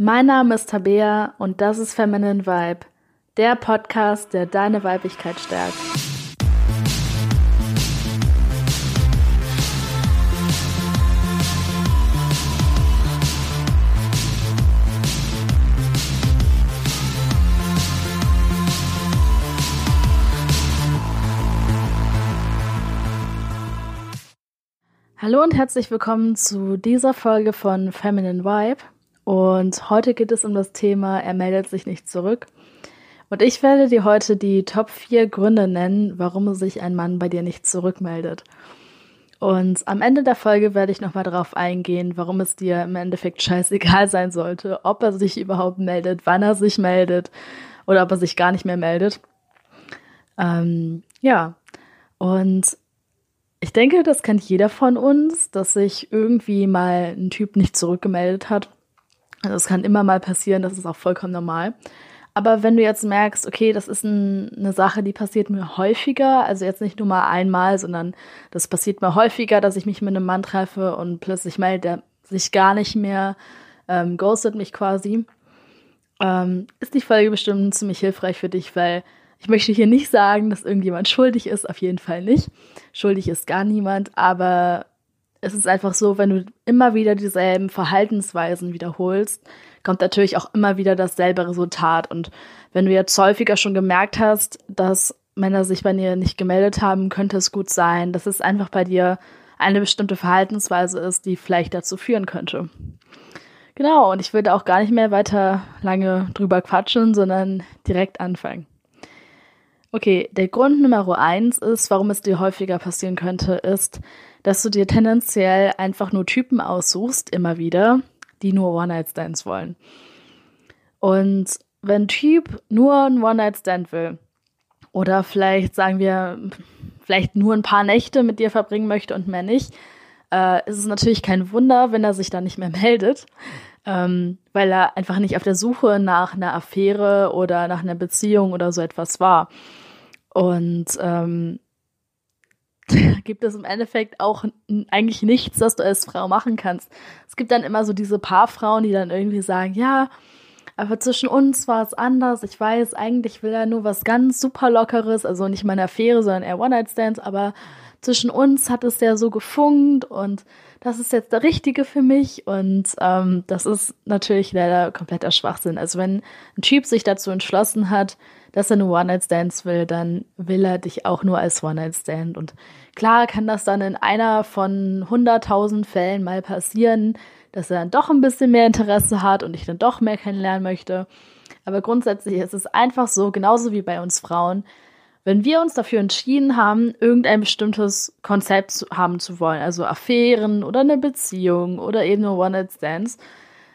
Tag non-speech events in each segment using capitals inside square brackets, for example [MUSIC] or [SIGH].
Mein Name ist Tabea und das ist Feminine Vibe, der Podcast, der deine Weiblichkeit stärkt. Hallo und herzlich willkommen zu dieser Folge von Feminine Vibe. Und heute geht es um das Thema, er meldet sich nicht zurück. Und ich werde dir heute die Top 4 Gründe nennen, warum sich ein Mann bei dir nicht zurückmeldet. Und am Ende der Folge werde ich nochmal darauf eingehen, warum es dir im Endeffekt scheißegal [LAUGHS] sein sollte, ob er sich überhaupt meldet, wann er sich meldet oder ob er sich gar nicht mehr meldet. Ähm, ja, und ich denke, das kennt jeder von uns, dass sich irgendwie mal ein Typ nicht zurückgemeldet hat. Also es kann immer mal passieren, das ist auch vollkommen normal. Aber wenn du jetzt merkst, okay, das ist ein, eine Sache, die passiert mir häufiger, also jetzt nicht nur mal einmal, sondern das passiert mir häufiger, dass ich mich mit einem Mann treffe und plötzlich meldet er sich gar nicht mehr, ähm, ghostet mich quasi, ähm, ist die Folge bestimmt ziemlich hilfreich für dich, weil ich möchte hier nicht sagen, dass irgendjemand schuldig ist, auf jeden Fall nicht. Schuldig ist gar niemand, aber es ist einfach so, wenn du immer wieder dieselben Verhaltensweisen wiederholst, kommt natürlich auch immer wieder dasselbe Resultat. Und wenn du jetzt häufiger schon gemerkt hast, dass Männer sich bei dir nicht gemeldet haben, könnte es gut sein, dass es einfach bei dir eine bestimmte Verhaltensweise ist, die vielleicht dazu führen könnte. Genau, und ich würde auch gar nicht mehr weiter lange drüber quatschen, sondern direkt anfangen. Okay, der Grund Nummer eins ist, warum es dir häufiger passieren könnte, ist, dass du dir tendenziell einfach nur Typen aussuchst, immer wieder, die nur One-Night-Stands wollen. Und wenn ein Typ nur ein One-Night-Stand will, oder vielleicht sagen wir, vielleicht nur ein paar Nächte mit dir verbringen möchte und mehr nicht, äh, ist es natürlich kein Wunder, wenn er sich dann nicht mehr [LAUGHS] meldet, ähm, weil er einfach nicht auf der Suche nach einer Affäre oder nach einer Beziehung oder so etwas war. Und ähm, [LAUGHS] gibt es im Endeffekt auch eigentlich nichts, was du als Frau machen kannst. Es gibt dann immer so diese paar Frauen, die dann irgendwie sagen, ja, aber zwischen uns war es anders. Ich weiß, eigentlich will er nur was ganz super Lockeres, also nicht meine Affäre, sondern eher One-Night-Stands, aber zwischen uns hat es ja so gefunkt und das ist jetzt der Richtige für mich und ähm, das ist natürlich leider kompletter Schwachsinn. Also wenn ein Typ sich dazu entschlossen hat, dass er nur One-Night-Stands will, dann will er dich auch nur als One-Night-Stand. Und klar kann das dann in einer von 100.000 Fällen mal passieren, dass er dann doch ein bisschen mehr Interesse hat und dich dann doch mehr kennenlernen möchte. Aber grundsätzlich ist es einfach so, genauso wie bei uns Frauen, wenn wir uns dafür entschieden haben, irgendein bestimmtes Konzept zu, haben zu wollen, also Affären oder eine Beziehung oder eben nur One-Night-Stands,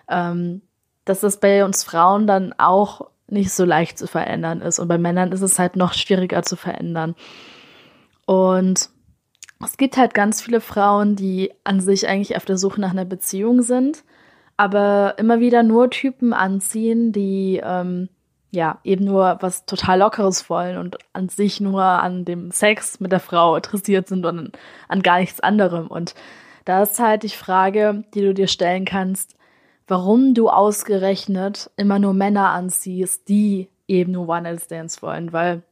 ähm, dass das bei uns Frauen dann auch nicht so leicht zu verändern ist. Und bei Männern ist es halt noch schwieriger zu verändern. Und es gibt halt ganz viele Frauen, die an sich eigentlich auf der Suche nach einer Beziehung sind, aber immer wieder nur Typen anziehen, die ähm, ja eben nur was total Lockeres wollen und an sich nur an dem Sex mit der Frau interessiert sind und an gar nichts anderem. Und da ist halt die Frage, die du dir stellen kannst, warum du ausgerechnet immer nur Männer anziehst, die eben nur One-Night-Stands wollen, weil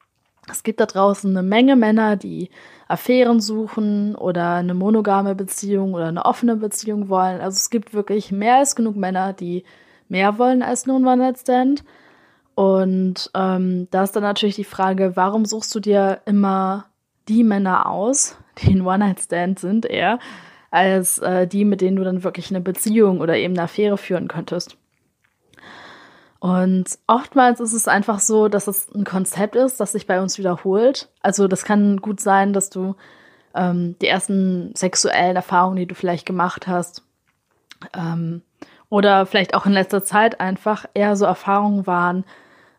es gibt da draußen eine Menge Männer, die Affären suchen oder eine monogame Beziehung oder eine offene Beziehung wollen. Also es gibt wirklich mehr als genug Männer, die mehr wollen als nur ein One-Night-Stand. Und ähm, da ist dann natürlich die Frage, warum suchst du dir immer die Männer aus, [LAUGHS] die ein One-Night-Stand sind eher, als äh, die, mit denen du dann wirklich eine Beziehung oder eben eine Affäre führen könntest. Und oftmals ist es einfach so, dass es ein Konzept ist, das sich bei uns wiederholt. Also das kann gut sein, dass du ähm, die ersten sexuellen Erfahrungen, die du vielleicht gemacht hast, ähm, oder vielleicht auch in letzter Zeit einfach eher so Erfahrungen waren,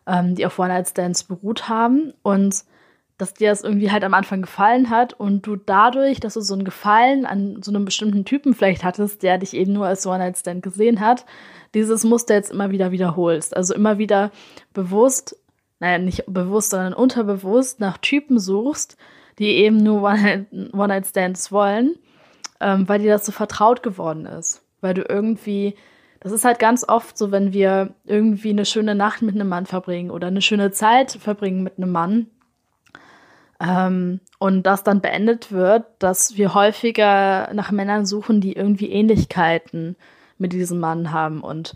ähm, die auf One-Night-Stands beruht haben. Und dass dir das irgendwie halt am Anfang gefallen hat und du dadurch, dass du so ein Gefallen an so einem bestimmten Typen vielleicht hattest, der dich eben nur als One-Night-Stand gesehen hat, dieses Muster jetzt immer wieder wiederholst. Also immer wieder bewusst, naja, nicht bewusst, sondern unterbewusst nach Typen suchst, die eben nur One-Night-Stands wollen, ähm, weil dir das so vertraut geworden ist. Weil du irgendwie das ist halt ganz oft so, wenn wir irgendwie eine schöne Nacht mit einem Mann verbringen oder eine schöne Zeit verbringen mit einem Mann ähm, und das dann beendet wird, dass wir häufiger nach Männern suchen, die irgendwie Ähnlichkeiten mit diesem Mann haben und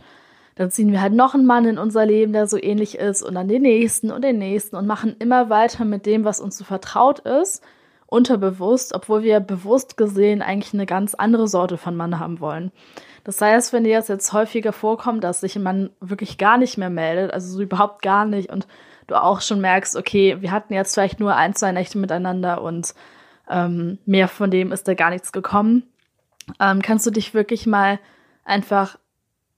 dann ziehen wir halt noch einen Mann in unser Leben, der so ähnlich ist und dann den nächsten und den nächsten und machen immer weiter mit dem, was uns so vertraut ist, unterbewusst, obwohl wir bewusst gesehen eigentlich eine ganz andere Sorte von Mann haben wollen. Das heißt, wenn dir das jetzt häufiger vorkommt, dass sich ein Mann wirklich gar nicht mehr meldet, also so überhaupt gar nicht und du auch schon merkst, okay, wir hatten jetzt vielleicht nur ein, zwei Nächte miteinander und ähm, mehr von dem ist da gar nichts gekommen, ähm, kannst du dich wirklich mal einfach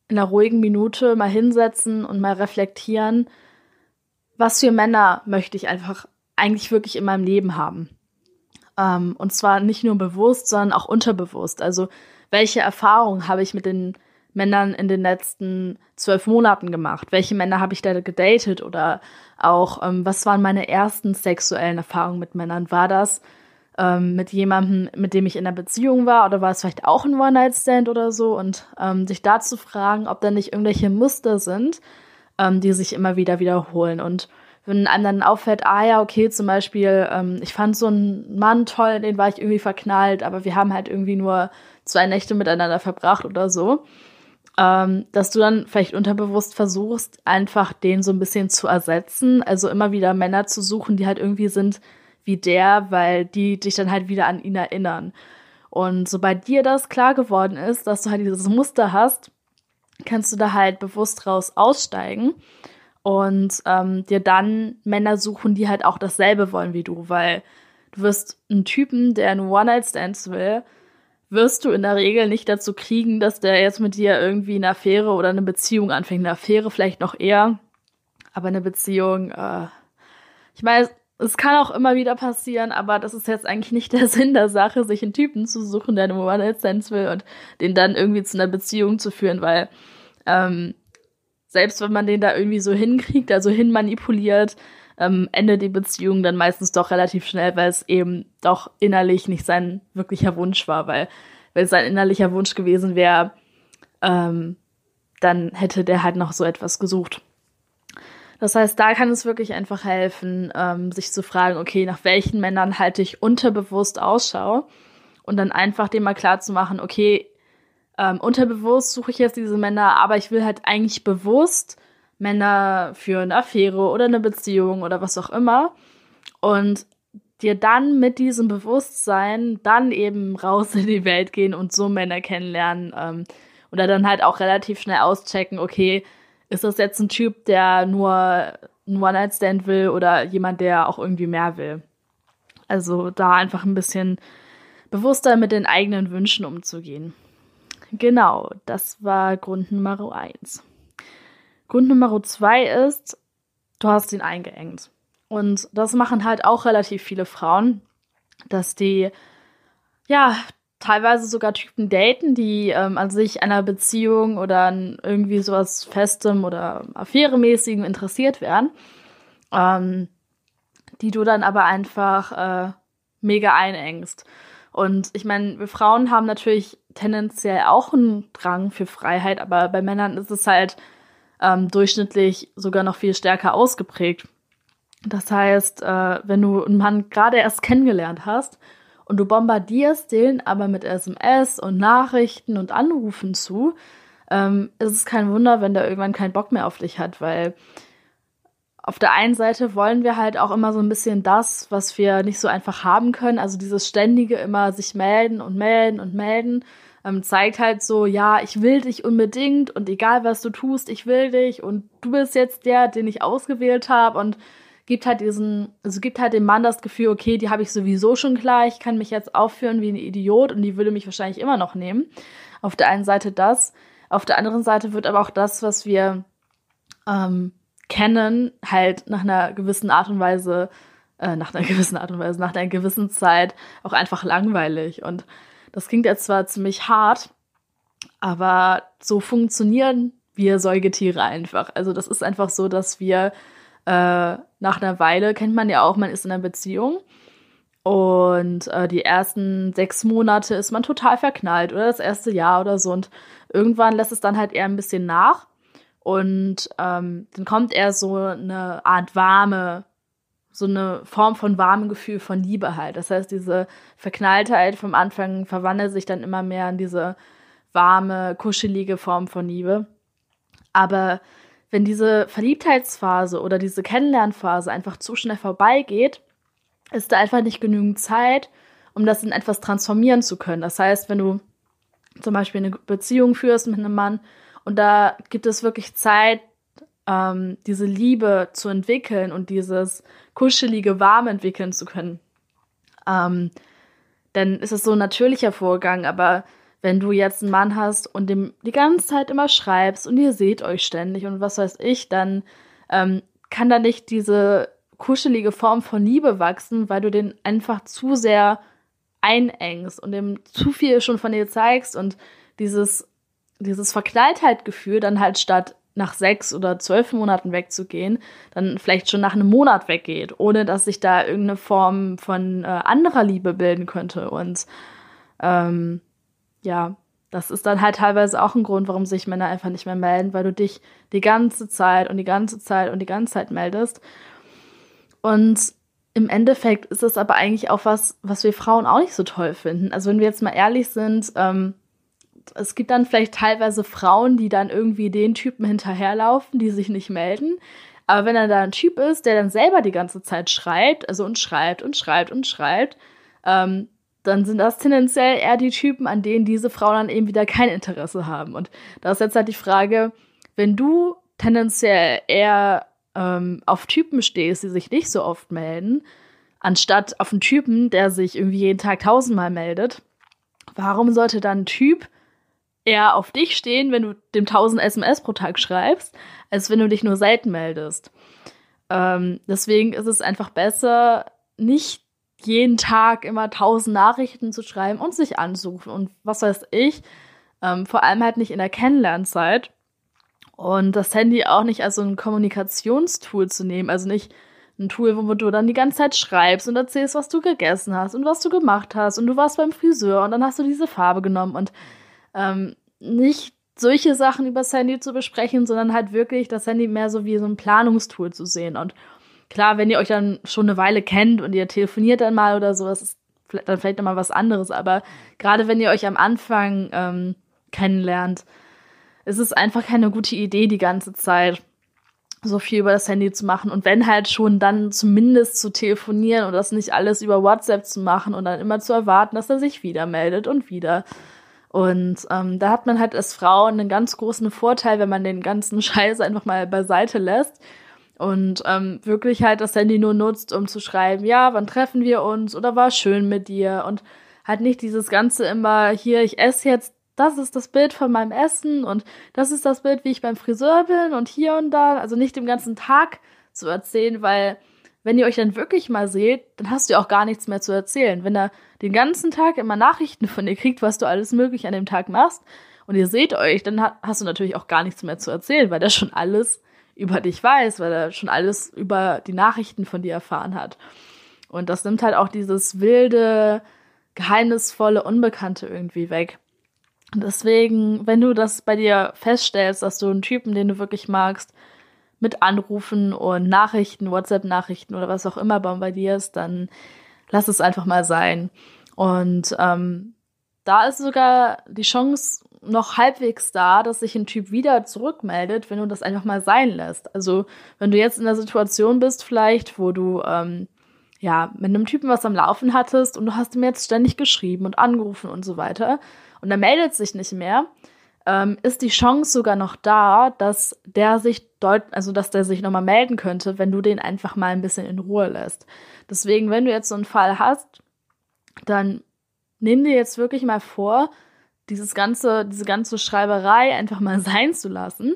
in einer ruhigen Minute mal hinsetzen und mal reflektieren, was für Männer möchte ich einfach eigentlich wirklich in meinem Leben haben. Ähm, und zwar nicht nur bewusst, sondern auch unterbewusst. Also welche Erfahrungen habe ich mit den Männern in den letzten zwölf Monaten gemacht? Welche Männer habe ich da gedatet? Oder auch, ähm, was waren meine ersten sexuellen Erfahrungen mit Männern? War das ähm, mit jemandem, mit dem ich in einer Beziehung war, oder war es vielleicht auch ein One-Night-Stand oder so? Und ähm, sich da zu fragen, ob da nicht irgendwelche Muster sind, ähm, die sich immer wieder wiederholen. Und wenn einem dann auffällt, ah ja, okay, zum Beispiel, ähm, ich fand so einen Mann toll, den war ich irgendwie verknallt, aber wir haben halt irgendwie nur zwei Nächte miteinander verbracht oder so, ähm, dass du dann vielleicht unterbewusst versuchst, einfach den so ein bisschen zu ersetzen, also immer wieder Männer zu suchen, die halt irgendwie sind, wie der, weil die dich dann halt wieder an ihn erinnern. Und sobald dir das klar geworden ist, dass du halt dieses Muster hast, kannst du da halt bewusst raus aussteigen und ähm, dir dann Männer suchen, die halt auch dasselbe wollen wie du, weil du wirst einen Typen, der einen One-Night-Stands will, wirst du in der Regel nicht dazu kriegen, dass der jetzt mit dir irgendwie eine Affäre oder eine Beziehung anfängt. Eine Affäre vielleicht noch eher, aber eine Beziehung, äh, ich meine, es kann auch immer wieder passieren, aber das ist jetzt eigentlich nicht der [LAUGHS] Sinn der Sache, sich einen Typen zu suchen, der eine One-Night-Stands will und den dann irgendwie zu einer Beziehung zu führen, weil ähm, selbst wenn man den da irgendwie so hinkriegt, also hinmanipuliert, ähm, endet die Beziehung dann meistens doch relativ schnell, weil es eben doch innerlich nicht sein wirklicher Wunsch war, weil wenn es sein innerlicher Wunsch gewesen wäre, ähm, dann hätte der halt noch so etwas gesucht. Das heißt, da kann es wirklich einfach helfen, ähm, sich zu fragen, okay, nach welchen Männern halte ich unterbewusst Ausschau und dann einfach dem mal klar zu machen, okay, ähm, unterbewusst suche ich jetzt diese Männer, aber ich will halt eigentlich bewusst Männer für eine Affäre oder eine Beziehung oder was auch immer und dir dann mit diesem Bewusstsein dann eben raus in die Welt gehen und so Männer kennenlernen ähm, oder dann halt auch relativ schnell auschecken, okay, ist das jetzt ein Typ, der nur ein One-Night-Stand will oder jemand, der auch irgendwie mehr will? Also da einfach ein bisschen bewusster mit den eigenen Wünschen umzugehen. Genau, das war Grund Nummer eins. Grund Nummer zwei ist, du hast ihn eingeengt. Und das machen halt auch relativ viele Frauen, dass die ja teilweise sogar Typen daten, die ähm, an sich einer Beziehung oder an irgendwie sowas Festem oder Affäremäßigem interessiert wären, ähm, die du dann aber einfach äh, mega einengst. Und ich meine, wir Frauen haben natürlich tendenziell auch einen Drang für Freiheit, aber bei Männern ist es halt ähm, durchschnittlich sogar noch viel stärker ausgeprägt. Das heißt, äh, wenn du einen Mann gerade erst kennengelernt hast und du bombardierst den aber mit SMS und Nachrichten und Anrufen zu, ähm, ist es kein Wunder, wenn der irgendwann keinen Bock mehr auf dich hat, weil auf der einen Seite wollen wir halt auch immer so ein bisschen das, was wir nicht so einfach haben können, also dieses ständige immer sich melden und melden und melden, ähm, zeigt halt so, ja, ich will dich unbedingt und egal was du tust, ich will dich und du bist jetzt der, den ich ausgewählt habe und gibt halt diesen, also gibt halt dem Mann das Gefühl, okay, die habe ich sowieso schon klar, ich kann mich jetzt aufführen wie ein Idiot und die würde mich wahrscheinlich immer noch nehmen. Auf der einen Seite das, auf der anderen Seite wird aber auch das, was wir ähm, kennen, halt nach einer gewissen Art und Weise, äh, nach einer [LAUGHS] gewissen Art und Weise, nach einer gewissen Zeit auch einfach langweilig. Und das klingt jetzt zwar ziemlich hart, aber so funktionieren wir Säugetiere einfach. Also das ist einfach so, dass wir äh, nach einer Weile kennt man ja auch, man ist in einer Beziehung. Und äh, die ersten sechs Monate ist man total verknallt oder das erste Jahr oder so. Und irgendwann lässt es dann halt eher ein bisschen nach. Und ähm, dann kommt eher so eine Art warme, so eine Form von warmem Gefühl von Liebe halt. Das heißt, diese Verknalltheit vom Anfang verwandelt sich dann immer mehr in diese warme, kuschelige Form von Liebe. Aber wenn diese Verliebtheitsphase oder diese Kennenlernphase einfach zu schnell vorbeigeht, ist da einfach nicht genügend Zeit, um das in etwas transformieren zu können. Das heißt, wenn du zum Beispiel eine Beziehung führst mit einem Mann und da gibt es wirklich Zeit, ähm, diese Liebe zu entwickeln und dieses kuschelige Warm entwickeln zu können, ähm, dann ist es so ein natürlicher Vorgang. Aber wenn du jetzt einen Mann hast und dem die ganze Zeit immer schreibst und ihr seht euch ständig und was weiß ich, dann ähm, kann da nicht diese kuschelige Form von Liebe wachsen, weil du den einfach zu sehr einengst und dem zu viel schon von dir zeigst und dieses, dieses Verknalltheitgefühl dann halt statt nach sechs oder zwölf Monaten wegzugehen, dann vielleicht schon nach einem Monat weggeht, ohne dass sich da irgendeine Form von äh, anderer Liebe bilden könnte. Und ähm, ja, das ist dann halt teilweise auch ein Grund, warum sich Männer einfach nicht mehr melden, weil du dich die ganze Zeit und die ganze Zeit und die ganze Zeit meldest. Und im Endeffekt ist es aber eigentlich auch was, was wir Frauen auch nicht so toll finden. Also wenn wir jetzt mal ehrlich sind, ähm, es gibt dann vielleicht teilweise Frauen, die dann irgendwie den Typen hinterherlaufen, die sich nicht melden. Aber wenn er da ein Typ ist, der dann selber die ganze Zeit schreibt, also und schreibt und schreibt und schreibt, ähm, dann sind das tendenziell eher die Typen, an denen diese Frauen dann eben wieder kein Interesse haben. Und da ist jetzt halt die Frage, wenn du tendenziell eher ähm, auf Typen stehst, die sich nicht so oft melden, anstatt auf einen Typen, der sich irgendwie jeden Tag tausendmal meldet, warum sollte dann ein Typ eher auf dich stehen, wenn du dem tausend SMS pro Tag schreibst, als wenn du dich nur selten meldest? Ähm, deswegen ist es einfach besser, nicht jeden Tag immer tausend Nachrichten zu schreiben und sich anzurufen und was weiß ich. Ähm, vor allem halt nicht in der Kennenlernzeit. Und das Handy auch nicht als so ein Kommunikationstool zu nehmen, also nicht ein Tool, wo du dann die ganze Zeit schreibst und erzählst, was du gegessen hast und was du gemacht hast und du warst beim Friseur und dann hast du diese Farbe genommen und ähm, nicht solche Sachen übers Handy zu besprechen, sondern halt wirklich das Handy mehr so wie so ein Planungstool zu sehen. Und klar, wenn ihr euch dann schon eine Weile kennt und ihr telefoniert dann mal oder so, das ist dann vielleicht nochmal was anderes. Aber gerade wenn ihr euch am Anfang ähm, kennenlernt, es ist einfach keine gute Idee, die ganze Zeit so viel über das Handy zu machen. Und wenn halt schon, dann zumindest zu telefonieren und das nicht alles über WhatsApp zu machen und dann immer zu erwarten, dass er sich wieder meldet und wieder. Und ähm, da hat man halt als Frau einen ganz großen Vorteil, wenn man den ganzen [LAUGHS] Scheiß einfach mal beiseite lässt und ähm, wirklich halt das Handy nur nutzt, um zu schreiben, ja, wann treffen wir uns oder war schön mit dir und halt nicht dieses Ganze immer hier, ich esse jetzt das ist das Bild von meinem Essen und das ist das Bild, wie ich beim Friseur bin und hier und da. Also nicht den ganzen Tag zu erzählen, weil wenn ihr euch dann wirklich mal seht, dann hast du auch gar nichts mehr zu erzählen. Wenn er den ganzen Tag immer Nachrichten von dir kriegt, was du alles möglich an dem Tag machst und ihr seht euch, dann hast du natürlich auch gar nichts mehr zu erzählen, weil der schon alles über dich weiß, weil er schon alles über die Nachrichten von dir erfahren hat. Und das nimmt halt auch dieses wilde, geheimnisvolle, Unbekannte irgendwie weg. Deswegen, wenn du das bei dir feststellst, dass du einen Typen, den du wirklich magst, mit Anrufen und Nachrichten, WhatsApp-Nachrichten oder was auch immer bombardierst, dann lass es einfach mal sein. Und ähm, da ist sogar die Chance noch halbwegs da, dass sich ein Typ wieder zurückmeldet, wenn du das einfach mal sein lässt. Also wenn du jetzt in der Situation bist, vielleicht, wo du ähm, ja mit einem Typen was am Laufen hattest und du hast ihm jetzt ständig geschrieben und angerufen und so weiter, und er meldet sich nicht mehr, ähm, ist die Chance sogar noch da, dass der sich deut also dass der sich nochmal melden könnte, wenn du den einfach mal ein bisschen in Ruhe lässt. Deswegen, wenn du jetzt so einen Fall hast, dann nimm dir jetzt wirklich mal vor, dieses ganze, diese ganze Schreiberei einfach mal [LAUGHS] sein zu lassen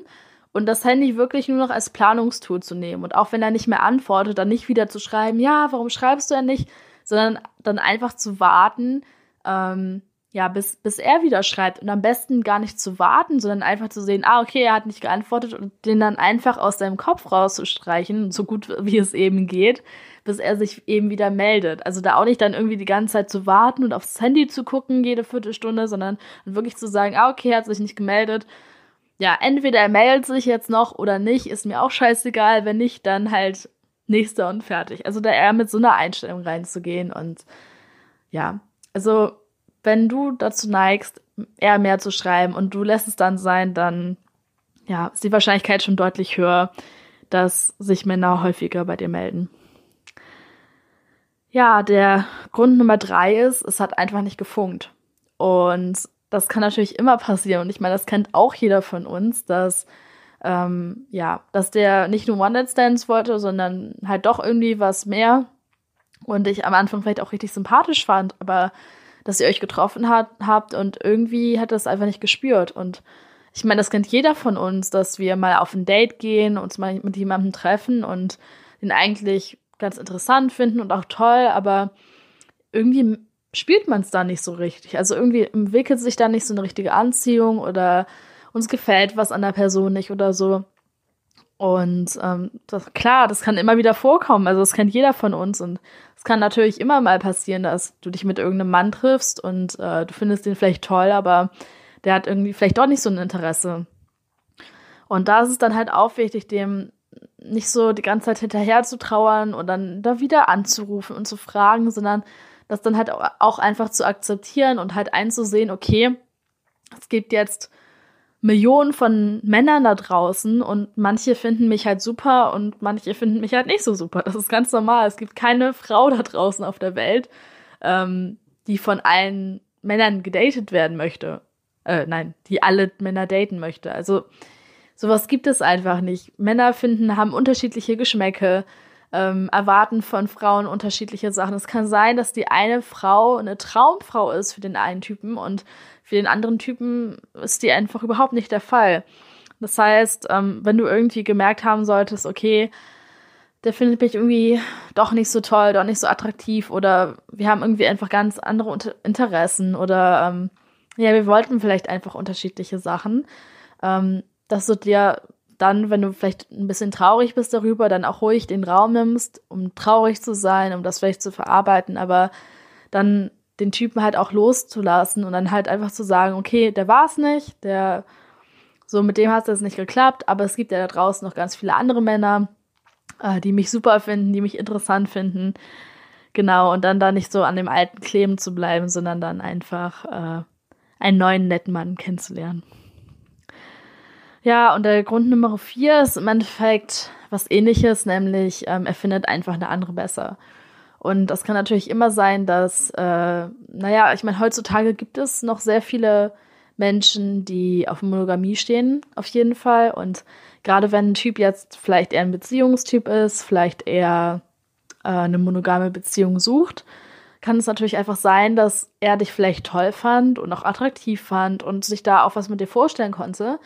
und das Handy wirklich nur noch als Planungstool zu nehmen. Und auch wenn er nicht mehr antwortet, dann nicht wieder zu schreiben, ja, warum schreibst du ja nicht, sondern dann einfach zu warten, ähm, ja, bis, bis er wieder schreibt und am besten gar nicht zu warten, sondern einfach zu sehen, ah, okay, er hat nicht geantwortet und den dann einfach aus seinem Kopf rauszustreichen, so gut [LAUGHS] wie es eben geht, bis er sich eben wieder meldet. Also da auch nicht dann irgendwie die ganze Zeit zu warten und aufs Handy zu gucken, jede Viertelstunde, sondern wirklich zu sagen, ah, okay, er hat sich nicht gemeldet. Ja, entweder er meldet sich jetzt noch oder nicht, ist mir auch scheißegal. Wenn nicht, dann halt nächster und fertig. Also da eher mit so einer Einstellung reinzugehen und ja, also wenn du dazu neigst, eher mehr zu schreiben und du lässt es dann sein, dann ja, ist die Wahrscheinlichkeit schon deutlich höher, dass sich Männer häufiger bei dir melden. Ja, der Grund Nummer drei ist, es hat einfach nicht gefunkt. Und das kann natürlich immer passieren. Und ich meine, das kennt auch jeder von uns, dass ähm, ja, dass der nicht nur One-Night-Stands wollte, sondern halt doch irgendwie was mehr. Und ich am Anfang vielleicht auch richtig sympathisch fand, aber dass ihr euch getroffen hat, habt und irgendwie hat das einfach nicht gespürt. Und ich meine, das kennt jeder von uns, dass wir mal auf ein Date gehen, uns mal mit jemandem treffen und den eigentlich ganz interessant finden und auch toll, aber irgendwie spielt man es da nicht so richtig. Also irgendwie entwickelt sich da nicht so eine richtige Anziehung oder uns gefällt was an der Person nicht oder so. Und ähm, das, klar, das kann immer wieder vorkommen. Also das kennt jeder von uns. Und es kann natürlich immer mal passieren, dass du dich mit irgendeinem Mann triffst und äh, du findest den vielleicht toll, aber der hat irgendwie vielleicht doch nicht so ein Interesse. Und da ist es dann halt auch wichtig, dem nicht so die ganze Zeit hinterher zu trauern und dann da wieder anzurufen und zu fragen, sondern das dann halt auch einfach zu akzeptieren und halt einzusehen, okay, es gibt jetzt Millionen von Männern da draußen und manche finden mich halt super und manche finden mich halt nicht so super. Das ist ganz normal. Es gibt keine Frau da draußen auf der Welt, ähm, die von allen Männern gedatet werden möchte. Äh, nein, die alle Männer daten möchte. Also sowas gibt es einfach nicht. Männer finden, haben unterschiedliche Geschmäcke, ähm, erwarten von Frauen unterschiedliche Sachen. Es kann sein, dass die eine Frau eine Traumfrau ist für den einen Typen und für den anderen Typen ist die einfach überhaupt nicht der Fall. Das heißt, ähm, wenn du irgendwie gemerkt haben solltest, okay, der findet mich irgendwie doch nicht so toll, doch nicht so attraktiv oder wir haben irgendwie einfach ganz andere Interessen oder ähm, ja, wir wollten vielleicht einfach unterschiedliche Sachen, ähm, dass du dir dann, wenn du vielleicht ein bisschen traurig bist darüber, dann auch ruhig den Raum nimmst, um traurig zu sein, um das vielleicht zu verarbeiten, aber dann den Typen halt auch loszulassen und dann halt einfach zu sagen, okay, der war es nicht, der so mit dem hat es nicht geklappt, aber es gibt ja da draußen noch ganz viele andere Männer, äh, die mich super finden, die mich interessant finden. Genau, und dann da nicht so an dem Alten kleben zu bleiben, sondern dann einfach äh, einen neuen netten Mann kennenzulernen. Ja, und der Grund Nummer vier ist im Endeffekt was ähnliches, nämlich ähm, er findet einfach eine andere besser. Und das kann natürlich immer sein, dass, äh, naja, ich meine, heutzutage gibt es noch sehr viele Menschen, die auf Monogamie stehen, auf jeden Fall. Und gerade wenn ein Typ jetzt vielleicht eher ein Beziehungstyp ist, vielleicht eher äh, eine monogame Beziehung sucht, kann es natürlich einfach sein, dass er dich vielleicht toll fand und auch attraktiv fand und sich da auch was mit dir vorstellen konnte.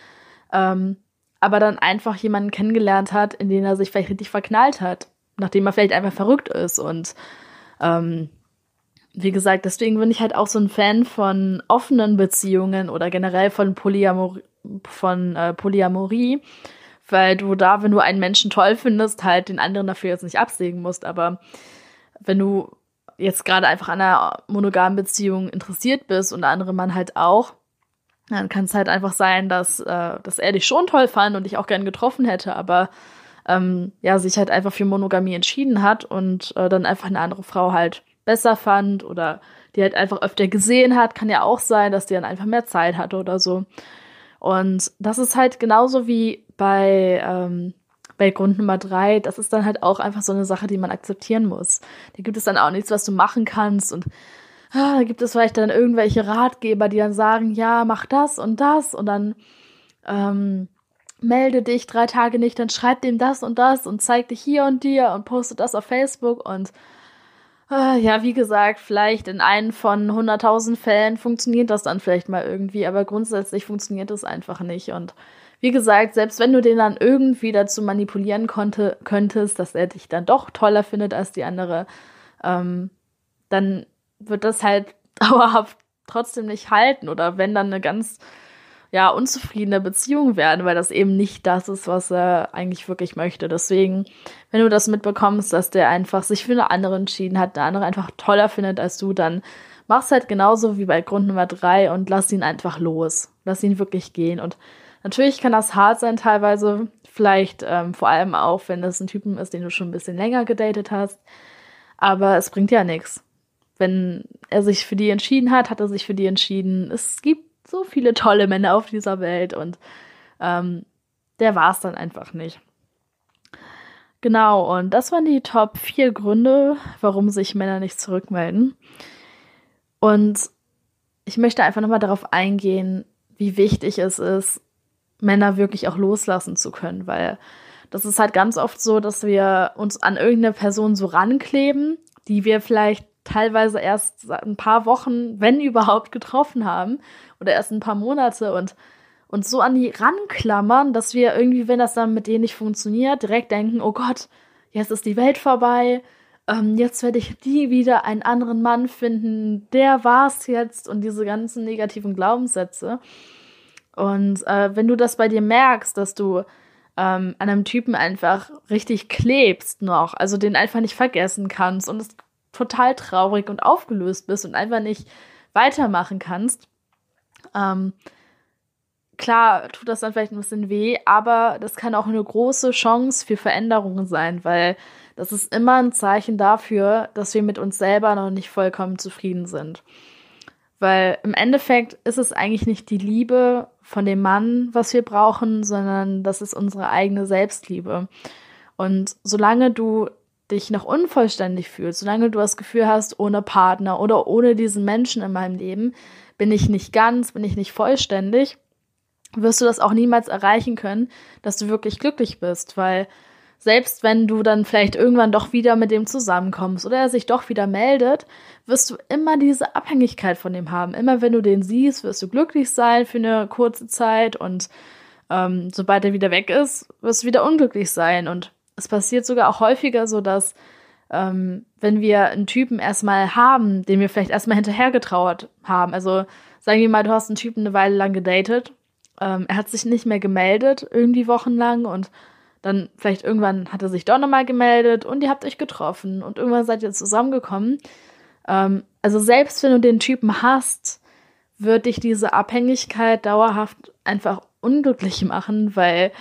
Ähm, aber dann einfach jemanden kennengelernt hat, in den er sich vielleicht richtig verknallt hat nachdem er vielleicht einfach verrückt ist. Und ähm, wie gesagt, deswegen bin ich halt auch so ein Fan von offenen Beziehungen oder generell von, Polyamor von äh, Polyamorie, weil du da, wenn du einen Menschen toll findest, halt den anderen dafür jetzt nicht absägen musst. Aber wenn du jetzt gerade einfach an einer monogamen Beziehung interessiert bist und der andere Mann halt auch, dann kann es halt einfach sein, dass, äh, dass er dich schon toll fand und dich auch gern getroffen hätte, aber ähm, ja, sich halt einfach für Monogamie entschieden hat und äh, dann einfach eine andere Frau halt besser fand oder die halt einfach öfter gesehen hat, kann ja auch sein, dass die dann einfach mehr Zeit hatte oder so. Und das ist halt genauso wie bei, ähm, bei Grund Nummer drei, das ist dann halt auch einfach so eine Sache, die man akzeptieren muss. Da gibt es dann auch nichts, was du machen kannst und ah, da gibt es vielleicht dann irgendwelche Ratgeber, die dann sagen, ja, mach das und das und dann ähm, melde dich drei Tage nicht, dann schreib dem das und das und zeig dich hier und dir und poste das auf Facebook und äh, ja, wie gesagt, vielleicht in einem von 100.000 Fällen funktioniert das dann vielleicht mal irgendwie, aber grundsätzlich funktioniert das einfach nicht und wie gesagt, selbst wenn du den dann irgendwie dazu manipulieren konnte, könntest, dass er dich dann doch toller findet als die andere, ähm, dann wird das halt [LAUGHS] dauerhaft trotzdem nicht halten oder wenn dann eine ganz ja unzufriedene Beziehung werden, weil das eben nicht das ist, was er eigentlich wirklich möchte. Deswegen, wenn du das mitbekommst, dass der einfach sich für eine andere entschieden hat, eine andere einfach toller findet als du, dann mach's halt genauso wie bei Grund Nummer drei und lass ihn einfach los. Lass ihn wirklich gehen. Und natürlich kann das hart sein teilweise, vielleicht ähm, vor allem auch, wenn das ein Typen ist, den du schon ein bisschen länger gedatet hast. Aber es bringt ja nichts. Wenn er sich für die entschieden hat, hat er sich für die entschieden. Es gibt so viele tolle Männer auf dieser Welt und ähm, der war es dann einfach nicht. Genau, und das waren die Top 4 Gründe, warum sich Männer nicht zurückmelden. Und ich möchte einfach nochmal darauf eingehen, wie wichtig es ist, Männer wirklich auch loslassen zu können, weil das ist halt ganz oft so, dass wir uns an irgendeine Person so rankleben, die wir vielleicht teilweise erst ein paar Wochen, wenn überhaupt, getroffen haben oder erst ein paar Monate und uns so an die ranklammern, dass wir irgendwie, wenn das dann mit denen nicht funktioniert, direkt denken, oh Gott, jetzt ist die Welt vorbei, ähm, jetzt werde ich nie wieder einen anderen Mann finden, der war's jetzt und diese ganzen negativen Glaubenssätze. Und äh, wenn du das bei dir merkst, dass du ähm, an einem Typen einfach richtig klebst noch, also den einfach nicht vergessen kannst und es total traurig und aufgelöst bist und einfach nicht weitermachen kannst. Ähm, klar tut das dann vielleicht ein bisschen weh, aber das kann auch eine große Chance für Veränderungen sein, weil das ist immer ein Zeichen dafür, dass wir mit uns selber noch nicht vollkommen zufrieden sind. Weil im Endeffekt ist es eigentlich nicht die Liebe von dem Mann, was wir brauchen, sondern das ist unsere eigene Selbstliebe. Und solange du dich noch unvollständig fühlst, solange du das Gefühl hast, ohne Partner oder ohne diesen Menschen in meinem Leben bin ich nicht ganz, bin ich nicht vollständig, wirst du das auch niemals erreichen können, dass du wirklich glücklich bist, weil selbst wenn du dann vielleicht irgendwann doch wieder mit dem zusammenkommst oder er sich doch wieder meldet, wirst du immer diese Abhängigkeit von dem haben. Immer wenn du den siehst, wirst du glücklich sein für eine kurze Zeit und ähm, sobald er wieder weg ist, wirst du wieder unglücklich sein und es passiert sogar auch häufiger so, dass ähm, wenn wir einen Typen erstmal haben, den wir vielleicht erstmal hinterhergetrauert haben, also sagen wir mal, du hast einen Typen eine Weile lang gedatet, ähm, er hat sich nicht mehr gemeldet, irgendwie wochenlang und dann vielleicht irgendwann hat er sich doch nochmal gemeldet und ihr habt euch getroffen und irgendwann seid ihr zusammengekommen. Ähm, also selbst wenn du den Typen hast, wird dich diese Abhängigkeit dauerhaft einfach unglücklich machen, weil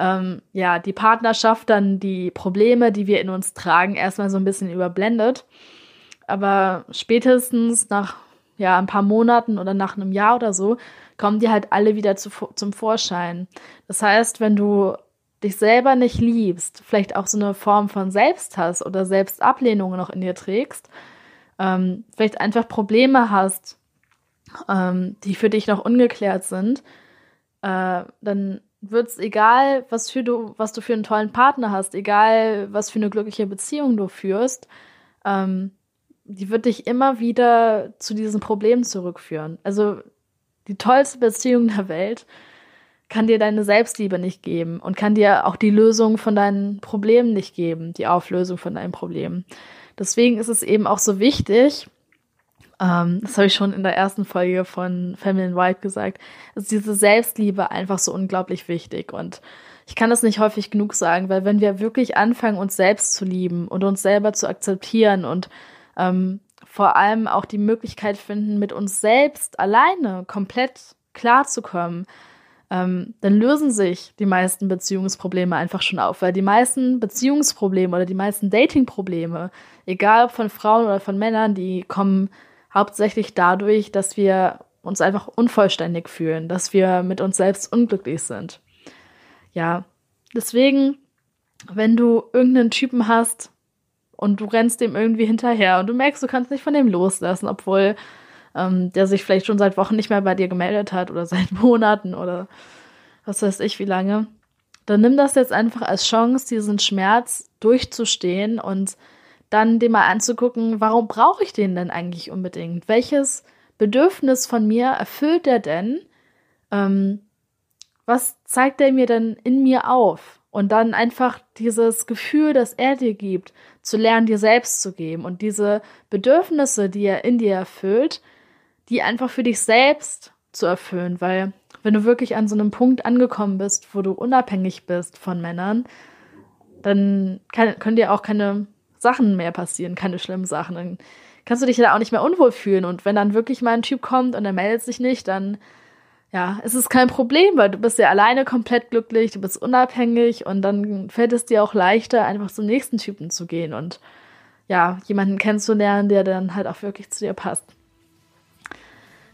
ähm, ja, die Partnerschaft dann die Probleme, die wir in uns tragen, erstmal so ein bisschen überblendet. Aber spätestens nach ja, ein paar Monaten oder nach einem Jahr oder so, kommen die halt alle wieder zu, zum Vorschein. Das heißt, wenn du dich selber nicht liebst, vielleicht auch so eine Form von Selbsthass oder Selbstablehnung noch in dir trägst, ähm, vielleicht einfach Probleme hast, ähm, die für dich noch ungeklärt sind, äh, dann wird es egal, was für du, was du für einen tollen Partner hast, egal was für eine glückliche Beziehung du führst, ähm, die wird dich immer wieder zu diesen Problemen zurückführen. Also die tollste Beziehung der Welt kann dir deine Selbstliebe nicht geben und kann dir auch die Lösung von deinen Problemen nicht geben, die Auflösung von deinen Problemen. Deswegen ist es eben auch so wichtig, ähm, das habe ich schon in der ersten Folge von Feminine White gesagt, ist diese Selbstliebe einfach so unglaublich wichtig. Und ich kann das nicht häufig genug sagen, weil wenn wir wirklich anfangen, uns selbst zu lieben und uns selber zu akzeptieren und ähm, vor allem auch die Möglichkeit finden, mit uns selbst alleine komplett klarzukommen, ähm, dann lösen sich die meisten Beziehungsprobleme einfach schon auf, weil die meisten Beziehungsprobleme oder die meisten Datingprobleme, egal ob von Frauen oder von Männern, die kommen hauptsächlich dadurch, dass wir uns einfach unvollständig fühlen, dass wir mit uns selbst unglücklich sind. Ja, deswegen, wenn du irgendeinen Typen hast und du rennst dem irgendwie hinterher und du merkst, du kannst nicht von dem loslassen, obwohl ähm, der sich vielleicht schon seit Wochen nicht mehr bei dir gemeldet hat oder [LAUGHS] seit Monaten oder was weiß ich wie lange, dann nimm das jetzt einfach als Chance, diesen Schmerz durchzustehen und dann den mal anzugucken, warum brauche ich den denn eigentlich unbedingt? Welches Bedürfnis von mir erfüllt der denn? Ähm, was zeigt er mir denn in mir auf? Und dann einfach dieses Gefühl, das er dir gibt, zu lernen, dir selbst zu geben. Und diese Bedürfnisse, die er in dir erfüllt, die einfach für dich selbst zu erfüllen, weil wenn du wirklich an so einem Punkt angekommen bist, wo du unabhängig bist von Männern, dann kann, können dir auch keine Sachen mehr passieren, keine schlimmen Sachen. Dann kannst du dich da auch nicht mehr unwohl fühlen. Und wenn dann wirklich mal ein Typ kommt und er meldet sich nicht, dann ja, es ist kein Problem, weil du bist ja alleine komplett glücklich, du bist unabhängig und dann fällt es dir auch leichter, einfach zum nächsten Typen zu gehen und ja, jemanden kennenzulernen, der dann halt auch wirklich zu dir passt.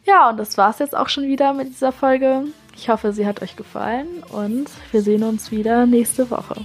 Ja, und das war's jetzt auch schon wieder mit dieser Folge. Ich hoffe, sie hat euch gefallen und wir sehen uns wieder nächste Woche.